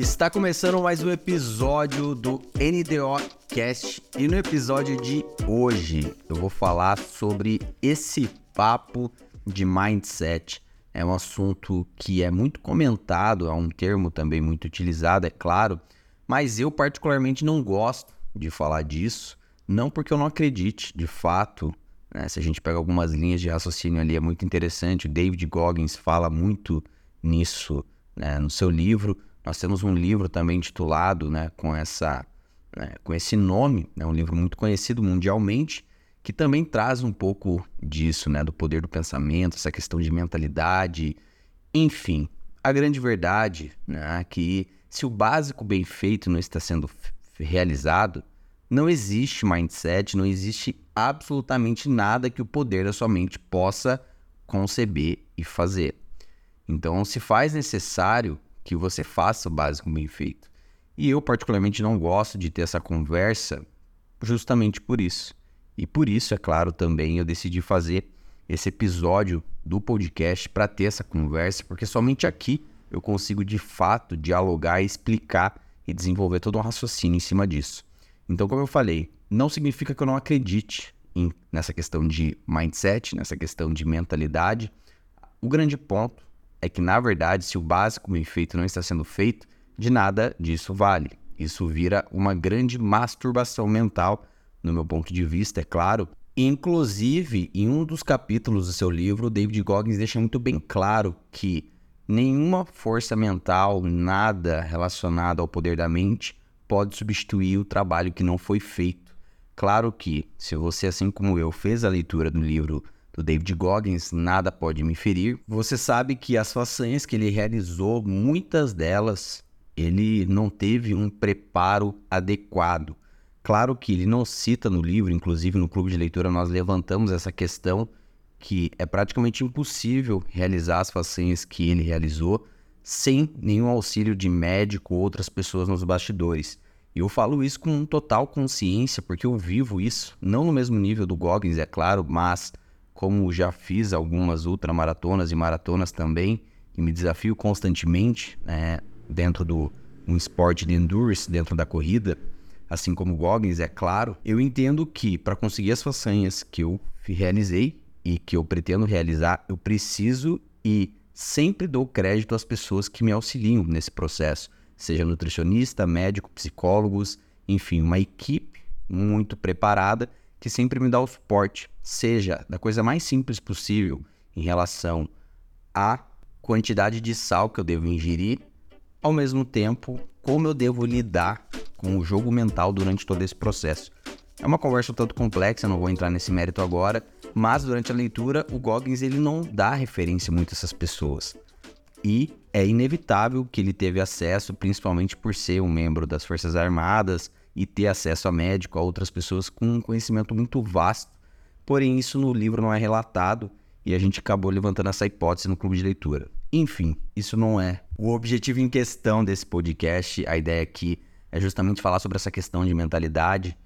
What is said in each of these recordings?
Está começando mais um episódio do NDO Cast. E no episódio de hoje eu vou falar sobre esse papo de mindset. É um assunto que é muito comentado, é um termo também muito utilizado, é claro, mas eu particularmente não gosto de falar disso, não porque eu não acredite, de fato, né? se a gente pega algumas linhas de raciocínio ali, é muito interessante, o David Goggins fala muito nisso né, no seu livro, nós temos um livro também intitulado, né, com essa, né, com esse nome, é né, um livro muito conhecido mundialmente, que também traz um pouco disso, né, do poder do pensamento, essa questão de mentalidade, enfim. A grande verdade, né, é que se o básico bem feito não está sendo realizado, não existe mindset, não existe absolutamente nada que o poder da sua mente possa conceber e fazer. Então, se faz necessário que você faça o básico bem feito. E eu, particularmente, não gosto de ter essa conversa justamente por isso. E por isso, é claro, também eu decidi fazer esse episódio do podcast para ter essa conversa, porque somente aqui eu consigo de fato dialogar, explicar e desenvolver todo um raciocínio em cima disso. Então, como eu falei, não significa que eu não acredite em, nessa questão de mindset, nessa questão de mentalidade. O grande ponto é que, na verdade, se o básico bem feito não está sendo feito, de nada disso vale. Isso vira uma grande masturbação mental, no meu ponto de vista, é claro. Inclusive, em um dos capítulos do seu livro, David Goggins deixa muito bem claro que nenhuma força mental, nada relacionado ao poder da mente, pode substituir o trabalho que não foi feito. Claro que, se você, assim como eu, fez a leitura do livro do David Goggins, Nada Pode Me Ferir, você sabe que as façanhas que ele realizou, muitas delas, ele não teve um preparo adequado. Claro que ele não cita no livro, inclusive no clube de leitura nós levantamos essa questão que é praticamente impossível realizar as façanhas que ele realizou sem nenhum auxílio de médico ou outras pessoas nos bastidores. E eu falo isso com total consciência, porque eu vivo isso, não no mesmo nível do Goggins, é claro, mas como já fiz algumas ultramaratonas e maratonas também, e me desafio constantemente né, dentro do um esporte de endurance, dentro da corrida, assim como o Goggins, é claro, eu entendo que para conseguir as façanhas que eu realizei e que eu pretendo realizar, eu preciso e sempre dou crédito às pessoas que me auxiliam nesse processo, seja nutricionista, médico, psicólogos, enfim, uma equipe muito preparada que sempre me dá o suporte, seja da coisa mais simples possível em relação à quantidade de sal que eu devo ingerir, ao mesmo tempo como eu devo lidar com o jogo mental durante todo esse processo. É uma conversa um tanto complexa, não vou entrar nesse mérito agora, mas durante a leitura o Goggins ele não dá referência muito a essas pessoas. E é inevitável que ele teve acesso, principalmente por ser um membro das Forças Armadas, e ter acesso a médico, a outras pessoas com um conhecimento muito vasto. Porém, isso no livro não é relatado e a gente acabou levantando essa hipótese no clube de leitura. Enfim, isso não é o objetivo em questão desse podcast. A ideia aqui é justamente falar sobre essa questão de mentalidade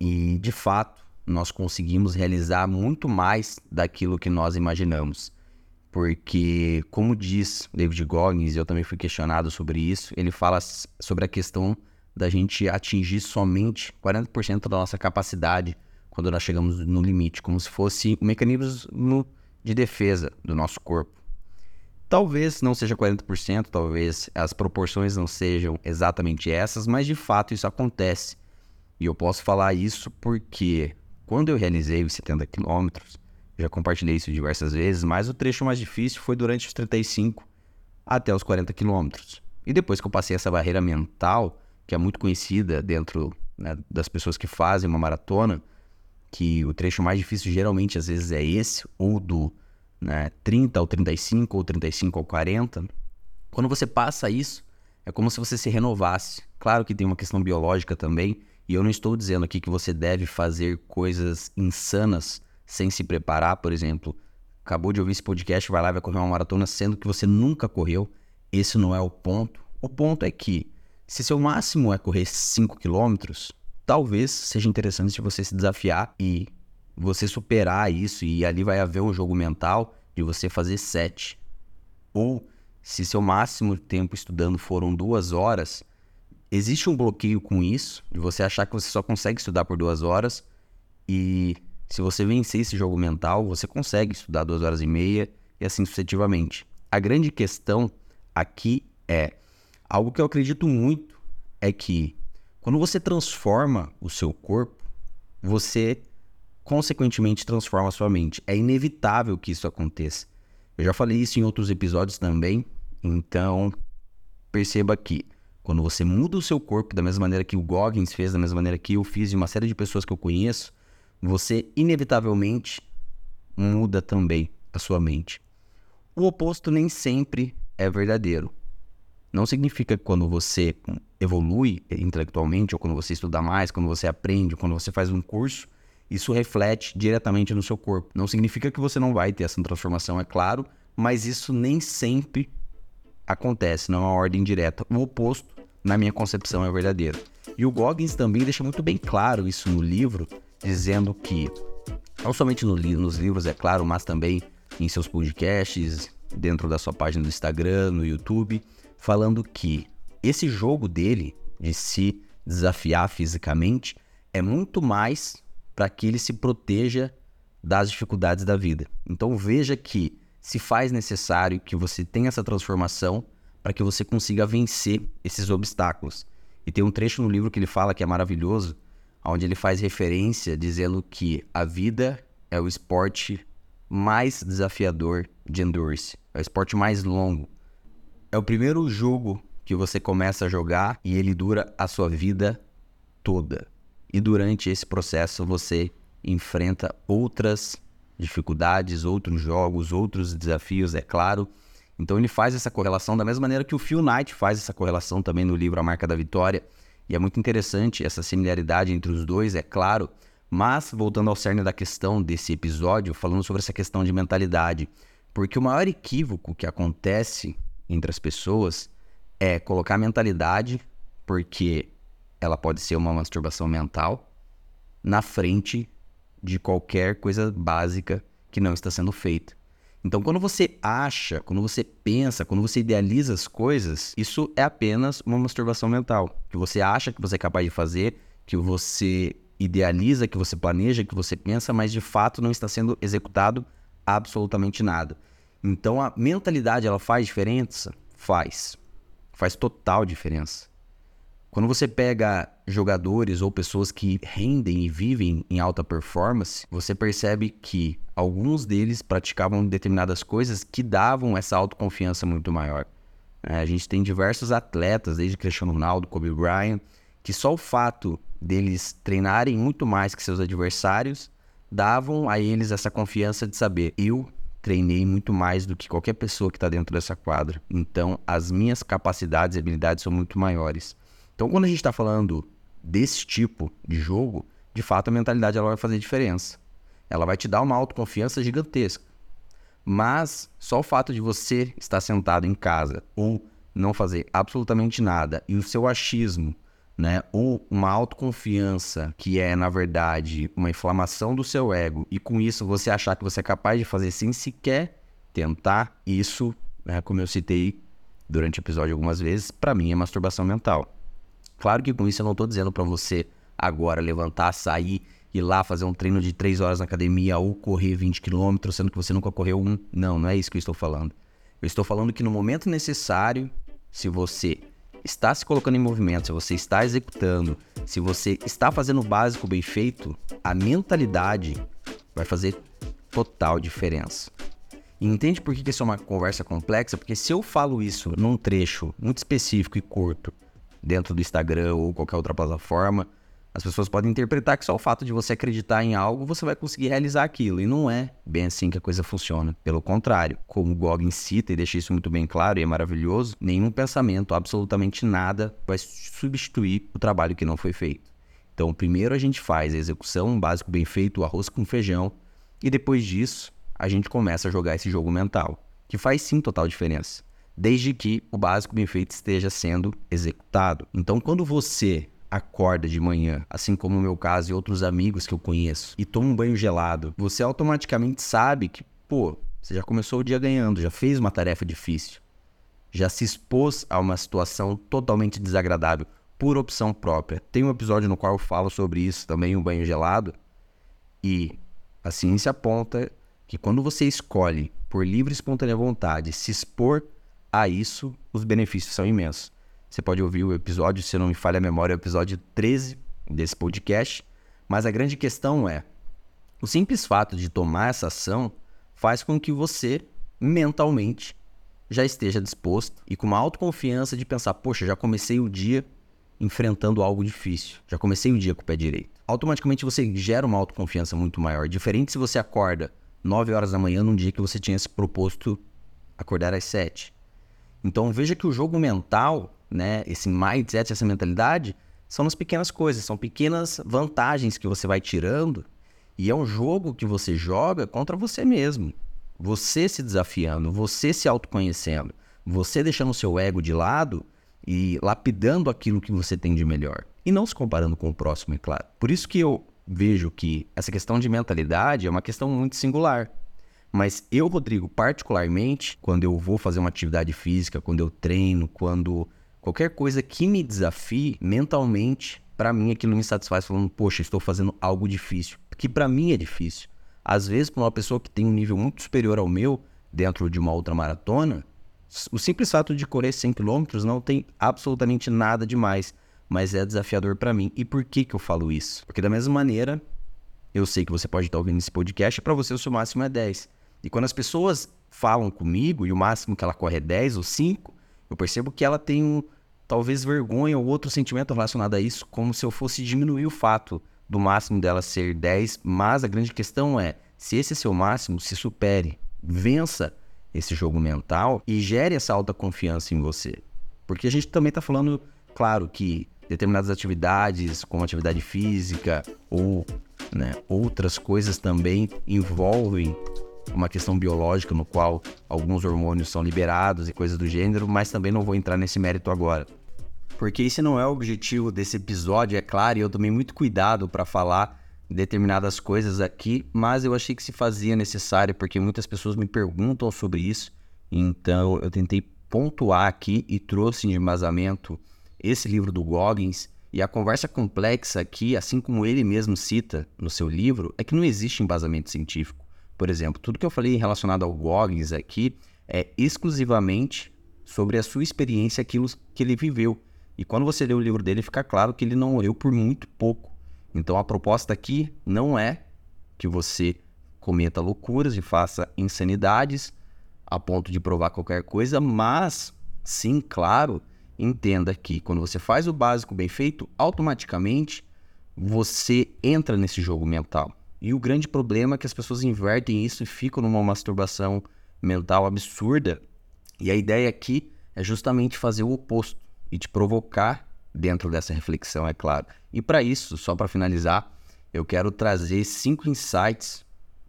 e, de fato, nós conseguimos realizar muito mais daquilo que nós imaginamos. Porque, como diz David Goggins, eu também fui questionado sobre isso, ele fala sobre a questão da gente atingir somente 40% da nossa capacidade quando nós chegamos no limite, como se fosse um mecanismo de defesa do nosso corpo. Talvez não seja 40%, talvez as proporções não sejam exatamente essas, mas de fato isso acontece. E eu posso falar isso porque quando eu realizei os 70 quilômetros, já compartilhei isso diversas vezes, mas o trecho mais difícil foi durante os 35 até os 40 quilômetros. E depois que eu passei essa barreira mental, que é muito conhecida dentro né, das pessoas que fazem uma maratona, que o trecho mais difícil geralmente às vezes é esse, ou do né, 30 ao 35, ou 35 ao 40. Quando você passa isso, é como se você se renovasse. Claro que tem uma questão biológica também, e eu não estou dizendo aqui que você deve fazer coisas insanas sem se preparar, por exemplo. Acabou de ouvir esse podcast, vai lá e vai correr uma maratona, sendo que você nunca correu. Esse não é o ponto. O ponto é que se seu máximo é correr 5 km, talvez seja interessante você se desafiar e você superar isso e ali vai haver um jogo mental de você fazer 7. Ou se seu máximo tempo estudando foram duas horas, existe um bloqueio com isso, de você achar que você só consegue estudar por duas horas e se você vencer esse jogo mental, você consegue estudar duas horas e meia e assim sucessivamente. A grande questão aqui é algo que eu acredito muito é que quando você transforma o seu corpo, você consequentemente transforma a sua mente. É inevitável que isso aconteça. Eu já falei isso em outros episódios também, então perceba que quando você muda o seu corpo da mesma maneira que o Goggins fez, da mesma maneira que eu fiz e uma série de pessoas que eu conheço, você inevitavelmente muda também a sua mente. O oposto nem sempre é verdadeiro. Não significa que quando você evolui intelectualmente, ou quando você estuda mais, quando você aprende, quando você faz um curso, isso reflete diretamente no seu corpo. Não significa que você não vai ter essa transformação, é claro, mas isso nem sempre acontece, não é uma ordem direta. O oposto, na minha concepção, é verdadeiro. E o Goggins também deixa muito bem claro isso no livro, dizendo que, não somente no nos livros, é claro, mas também em seus podcasts, dentro da sua página do Instagram, no YouTube, falando que esse jogo dele, de se desafiar fisicamente, é muito mais para que ele se proteja das dificuldades da vida. Então veja que se faz necessário que você tenha essa transformação para que você consiga vencer esses obstáculos. E tem um trecho no livro que ele fala que é maravilhoso, onde ele faz referência dizendo que a vida é o esporte mais desafiador de endurance, é o esporte mais longo. É o primeiro jogo que você começa a jogar e ele dura a sua vida toda. E durante esse processo você enfrenta outras dificuldades, outros jogos, outros desafios, é claro. Então ele faz essa correlação da mesma maneira que o Phil Knight faz essa correlação também no livro A Marca da Vitória. E é muito interessante essa similaridade entre os dois, é claro. Mas, voltando ao cerne da questão desse episódio, falando sobre essa questão de mentalidade, porque o maior equívoco que acontece entre as pessoas é colocar a mentalidade, porque ela pode ser uma masturbação mental, na frente de qualquer coisa básica que não está sendo feita. Então, quando você acha, quando você pensa, quando você idealiza as coisas, isso é apenas uma masturbação mental. Que você acha que você é capaz de fazer, que você idealiza, que você planeja, que você pensa, mas de fato não está sendo executado absolutamente nada. Então, a mentalidade, ela faz diferença? Faz. Faz total diferença. Quando você pega jogadores ou pessoas que rendem e vivem em alta performance, você percebe que alguns deles praticavam determinadas coisas que davam essa autoconfiança muito maior. É, a gente tem diversos atletas, desde Cristiano Ronaldo, Kobe Bryant, que só o fato deles treinarem muito mais que seus adversários davam a eles essa confiança de saber eu treinei muito mais do que qualquer pessoa que está dentro dessa quadra. Então, as minhas capacidades e habilidades são muito maiores. Então, quando a gente está falando desse tipo de jogo, de fato a mentalidade ela vai fazer diferença. Ela vai te dar uma autoconfiança gigantesca. Mas só o fato de você estar sentado em casa ou não fazer absolutamente nada e o seu achismo, né, ou uma autoconfiança que é na verdade uma inflamação do seu ego e com isso você achar que você é capaz de fazer sem sequer tentar, isso, né, como eu citei durante o episódio algumas vezes, para mim é masturbação mental. Claro que com isso eu não estou dizendo para você agora levantar, sair, ir lá fazer um treino de 3 horas na academia ou correr 20 km, sendo que você nunca correu um. Não, não é isso que eu estou falando. Eu estou falando que no momento necessário, se você está se colocando em movimento, se você está executando, se você está fazendo o básico bem feito, a mentalidade vai fazer total diferença. E entende por que isso é uma conversa complexa? Porque se eu falo isso num trecho muito específico e curto, dentro do Instagram ou qualquer outra plataforma, as pessoas podem interpretar que só o fato de você acreditar em algo, você vai conseguir realizar aquilo. E não é bem assim que a coisa funciona. Pelo contrário, como o Goggins cita e deixa isso muito bem claro e é maravilhoso, nenhum pensamento, absolutamente nada, vai substituir o trabalho que não foi feito. Então, primeiro a gente faz a execução, um básico bem feito, o arroz com feijão, e depois disso, a gente começa a jogar esse jogo mental, que faz sim total diferença desde que o básico bem feito esteja sendo executado. Então, quando você acorda de manhã, assim como no meu caso e outros amigos que eu conheço, e toma um banho gelado, você automaticamente sabe que, pô, você já começou o dia ganhando, já fez uma tarefa difícil. já se expôs a uma situação totalmente desagradável por opção própria. Tem um episódio no qual eu falo sobre isso também, o banho gelado. E a ciência aponta que quando você escolhe por livre e espontânea vontade se expor a isso, os benefícios são imensos. Você pode ouvir o episódio, se não me falha a memória, o episódio 13 desse podcast. Mas a grande questão é: o simples fato de tomar essa ação faz com que você mentalmente já esteja disposto e com uma autoconfiança de pensar, poxa, já comecei o dia enfrentando algo difícil, já comecei o dia com o pé direito. Automaticamente você gera uma autoconfiança muito maior, diferente se você acorda 9 horas da manhã num dia que você tinha se proposto acordar às 7. Então veja que o jogo mental, né, esse mindset, essa mentalidade, são nas pequenas coisas, são pequenas vantagens que você vai tirando e é um jogo que você joga contra você mesmo. Você se desafiando, você se autoconhecendo, você deixando o seu ego de lado e lapidando aquilo que você tem de melhor. E não se comparando com o próximo, é claro. Por isso que eu vejo que essa questão de mentalidade é uma questão muito singular. Mas eu, Rodrigo, particularmente, quando eu vou fazer uma atividade física, quando eu treino, quando qualquer coisa que me desafie mentalmente, para mim aquilo me satisfaz falando, poxa, estou fazendo algo difícil, que para mim é difícil. Às vezes, para uma pessoa que tem um nível muito superior ao meu, dentro de uma outra maratona, o simples fato de correr 100 km não tem absolutamente nada demais, mas é desafiador para mim. E por que, que eu falo isso? Porque da mesma maneira, eu sei que você pode estar ouvindo esse podcast para você o seu máximo é 10. E quando as pessoas falam comigo e o máximo que ela corre é 10 ou 5, eu percebo que ela tem um, talvez vergonha ou outro sentimento relacionado a isso, como se eu fosse diminuir o fato do máximo dela ser 10, mas a grande questão é, se esse é seu máximo, se supere, vença esse jogo mental e gere essa alta confiança em você. Porque a gente também está falando, claro, que determinadas atividades, como atividade física ou né, outras coisas também envolvem uma questão biológica no qual alguns hormônios são liberados e coisas do gênero, mas também não vou entrar nesse mérito agora. Porque esse não é o objetivo desse episódio, é claro, e eu tomei muito cuidado para falar determinadas coisas aqui, mas eu achei que se fazia necessário porque muitas pessoas me perguntam sobre isso, então eu tentei pontuar aqui e trouxe de embasamento esse livro do Goggins. E a conversa complexa aqui, assim como ele mesmo cita no seu livro, é que não existe embasamento científico. Por exemplo, tudo que eu falei relacionado ao Goggins aqui é exclusivamente sobre a sua experiência, aquilo que ele viveu. E quando você lê o livro dele, fica claro que ele não leu por muito pouco. Então a proposta aqui não é que você cometa loucuras e faça insanidades a ponto de provar qualquer coisa, mas sim, claro, entenda que quando você faz o básico bem feito, automaticamente você entra nesse jogo mental. E o grande problema é que as pessoas invertem isso e ficam numa masturbação mental absurda. E a ideia aqui é justamente fazer o oposto e te provocar dentro dessa reflexão, é claro. E para isso, só para finalizar, eu quero trazer cinco insights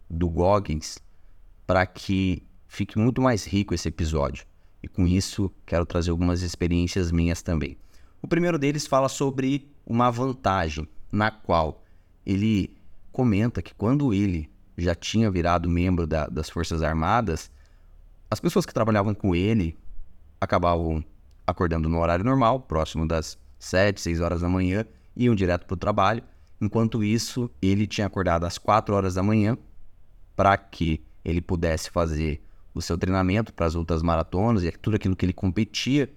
do Goggins para que fique muito mais rico esse episódio. E com isso, quero trazer algumas experiências minhas também. O primeiro deles fala sobre uma vantagem na qual ele comenta que quando ele já tinha virado membro da, das Forças Armadas, as pessoas que trabalhavam com ele acabavam acordando no horário normal, próximo das 7, 6 horas da manhã, iam direto para o trabalho. Enquanto isso, ele tinha acordado às 4 horas da manhã para que ele pudesse fazer o seu treinamento para as outras maratonas e tudo aquilo que ele competia.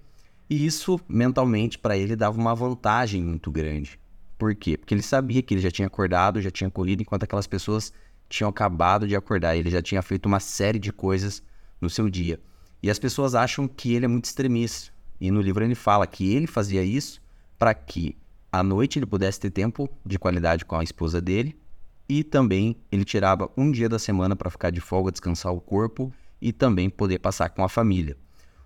E isso mentalmente para ele dava uma vantagem muito grande. Por quê? Porque ele sabia que ele já tinha acordado, já tinha corrido, enquanto aquelas pessoas tinham acabado de acordar. Ele já tinha feito uma série de coisas no seu dia. E as pessoas acham que ele é muito extremista. E no livro ele fala que ele fazia isso para que à noite ele pudesse ter tempo de qualidade com a esposa dele e também ele tirava um dia da semana para ficar de folga, descansar o corpo e também poder passar com a família.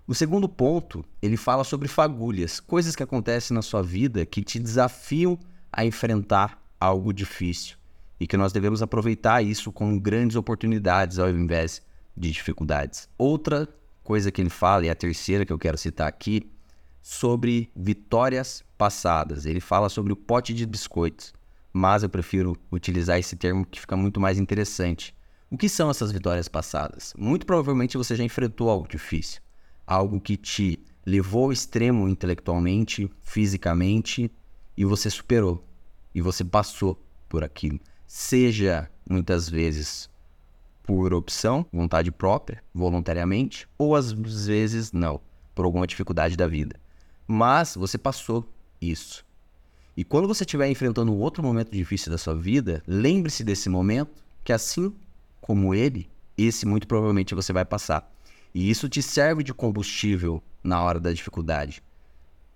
O segundo ponto, ele fala sobre fagulhas, coisas que acontecem na sua vida que te desafiam a enfrentar algo difícil e que nós devemos aproveitar isso com grandes oportunidades ao invés de dificuldades. Outra coisa que ele fala, e a terceira que eu quero citar aqui, sobre vitórias passadas. Ele fala sobre o pote de biscoitos, mas eu prefiro utilizar esse termo que fica muito mais interessante. O que são essas vitórias passadas? Muito provavelmente você já enfrentou algo difícil. algo que te levou ao extremo intelectualmente, fisicamente, e você superou. E você passou por aquilo. Seja muitas vezes por opção, vontade própria, voluntariamente, ou às vezes não, por alguma dificuldade da vida. Mas você passou isso. E quando você estiver enfrentando outro momento difícil da sua vida, lembre-se desse momento, que assim como ele, esse muito provavelmente você vai passar. E isso te serve de combustível na hora da dificuldade.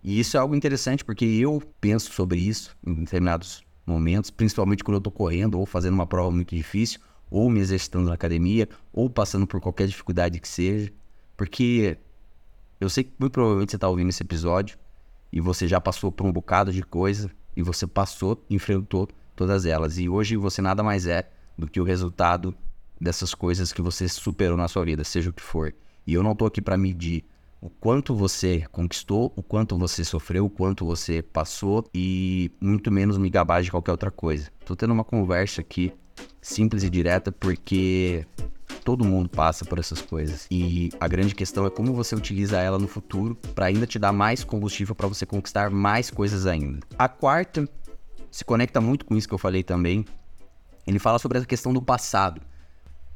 E isso é algo interessante porque eu penso sobre isso em determinados momentos, principalmente quando eu estou correndo ou fazendo uma prova muito difícil, ou me exercitando na academia, ou passando por qualquer dificuldade que seja. Porque eu sei que muito provavelmente você está ouvindo esse episódio e você já passou por um bocado de coisa e você passou, enfrentou todas elas. E hoje você nada mais é do que o resultado dessas coisas que você superou na sua vida, seja o que for. E eu não estou aqui para medir o quanto você conquistou, o quanto você sofreu, o quanto você passou e muito menos me gabar de qualquer outra coisa. Tô tendo uma conversa aqui simples e direta porque todo mundo passa por essas coisas e a grande questão é como você utiliza ela no futuro para ainda te dar mais combustível para você conquistar mais coisas ainda. A quarta se conecta muito com isso que eu falei também. Ele fala sobre a questão do passado.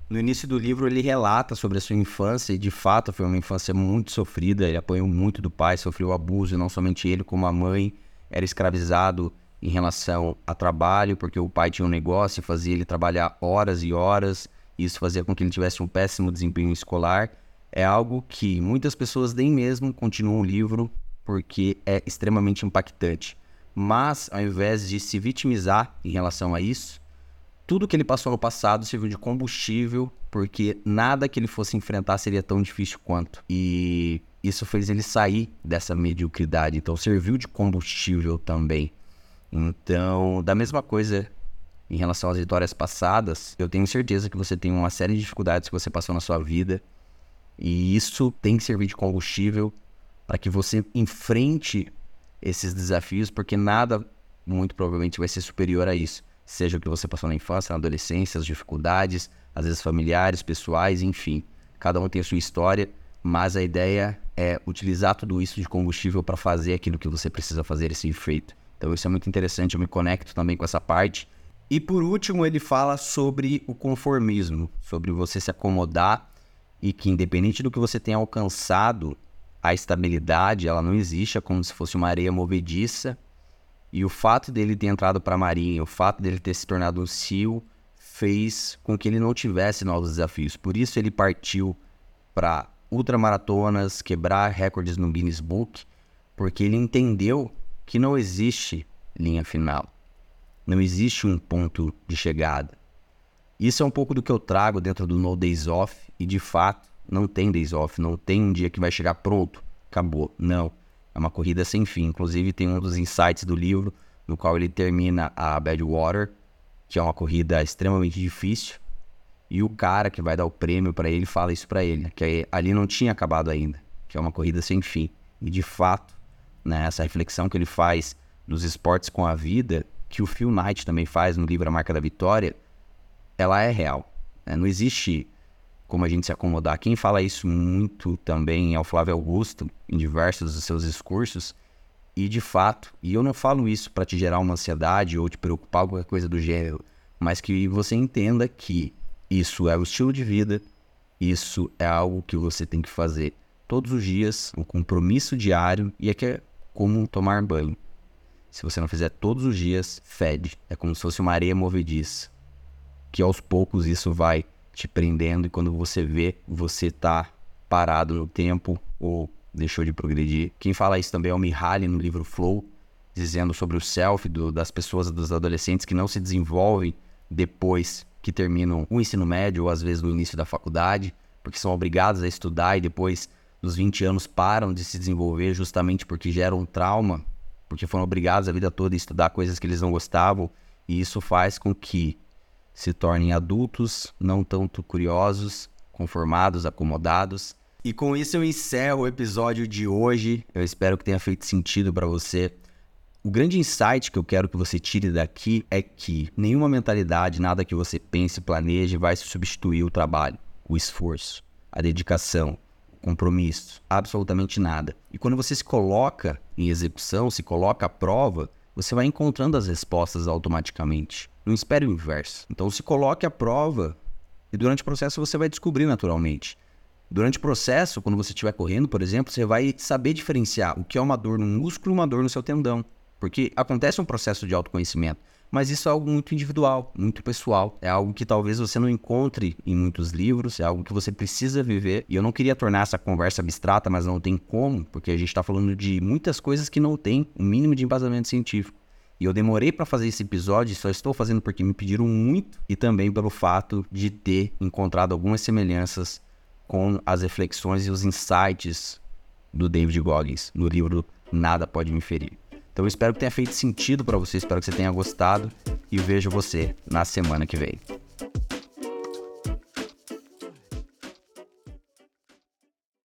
No início do livro, ele relata sobre a sua infância e, de fato, foi uma infância muito sofrida. Ele apanhou muito do pai, sofreu abuso, e não somente ele, como a mãe. Era escravizado em relação a trabalho, porque o pai tinha um negócio e fazia ele trabalhar horas e horas. Isso fazia com que ele tivesse um péssimo desempenho escolar. É algo que muitas pessoas nem mesmo continuam o livro porque é extremamente impactante. Mas, ao invés de se vitimizar em relação a isso, tudo que ele passou no passado serviu de combustível, porque nada que ele fosse enfrentar seria tão difícil quanto. E isso fez ele sair dessa mediocridade, então serviu de combustível também. Então, da mesma coisa em relação às vitórias passadas, eu tenho certeza que você tem uma série de dificuldades que você passou na sua vida, e isso tem que servir de combustível para que você enfrente esses desafios, porque nada muito provavelmente vai ser superior a isso seja o que você passou na infância, na adolescência, as dificuldades, às vezes familiares, pessoais, enfim. Cada um tem a sua história, mas a ideia é utilizar tudo isso de combustível para fazer aquilo que você precisa fazer e ser feito. Então isso é muito interessante, eu me conecto também com essa parte. E por último, ele fala sobre o conformismo, sobre você se acomodar e que independente do que você tenha alcançado, a estabilidade, ela não existe, é como se fosse uma areia movediça e o fato dele ter entrado para a Marinha, o fato dele ter se tornado um SEAL, fez com que ele não tivesse novos desafios. Por isso ele partiu para ultramaratonas, quebrar recordes no Guinness Book, porque ele entendeu que não existe linha final. Não existe um ponto de chegada. Isso é um pouco do que eu trago dentro do No Days Off, e de fato, não tem days off, não tem um dia que vai chegar pronto, acabou. Não. É uma corrida sem fim. Inclusive, tem um dos insights do livro no qual ele termina a Badwater, que é uma corrida extremamente difícil. E o cara que vai dar o prêmio para ele fala isso para ele, que ali não tinha acabado ainda, que é uma corrida sem fim. E de fato, né, essa reflexão que ele faz dos esportes com a vida, que o Phil Knight também faz no livro A Marca da Vitória, ela é real. Né? Não existe como a gente se acomodar. Quem fala isso muito também é o Flávio Augusto, em diversos dos seus discursos. E de fato, e eu não falo isso para te gerar uma ansiedade ou te preocupar com qualquer coisa do gênero, mas que você entenda que isso é o estilo de vida, isso é algo que você tem que fazer todos os dias, um compromisso diário, e é que é como tomar banho. Se você não fizer todos os dias, fede. É como se fosse uma areia movediça. Que aos poucos isso vai te prendendo e quando você vê, você tá parado no tempo ou deixou de progredir. Quem fala isso também é o Mihaly no livro Flow, dizendo sobre o self do, das pessoas, dos adolescentes que não se desenvolvem depois que terminam o ensino médio ou às vezes no início da faculdade, porque são obrigados a estudar e depois dos 20 anos param de se desenvolver justamente porque geram um trauma, porque foram obrigados a vida toda a estudar coisas que eles não gostavam, e isso faz com que se tornem adultos, não tanto curiosos, conformados, acomodados. E com isso eu encerro o episódio de hoje. Eu espero que tenha feito sentido para você. O grande insight que eu quero que você tire daqui é que nenhuma mentalidade, nada que você pense, planeje, vai substituir o trabalho, o esforço, a dedicação, o compromisso, absolutamente nada. E quando você se coloca em execução, se coloca à prova, você vai encontrando as respostas automaticamente. Não espere o inverso. Então se coloque à prova e durante o processo você vai descobrir naturalmente. Durante o processo, quando você estiver correndo, por exemplo, você vai saber diferenciar o que é uma dor no músculo e uma dor no seu tendão. Porque acontece um processo de autoconhecimento, mas isso é algo muito individual, muito pessoal. É algo que talvez você não encontre em muitos livros, é algo que você precisa viver. E eu não queria tornar essa conversa abstrata, mas não tem como, porque a gente está falando de muitas coisas que não tem um mínimo de embasamento científico. E eu demorei para fazer esse episódio, só estou fazendo porque me pediram muito e também pelo fato de ter encontrado algumas semelhanças com as reflexões e os insights do David Goggins no livro Nada Pode Me Ferir. Então eu espero que tenha feito sentido para você, espero que você tenha gostado e vejo você na semana que vem.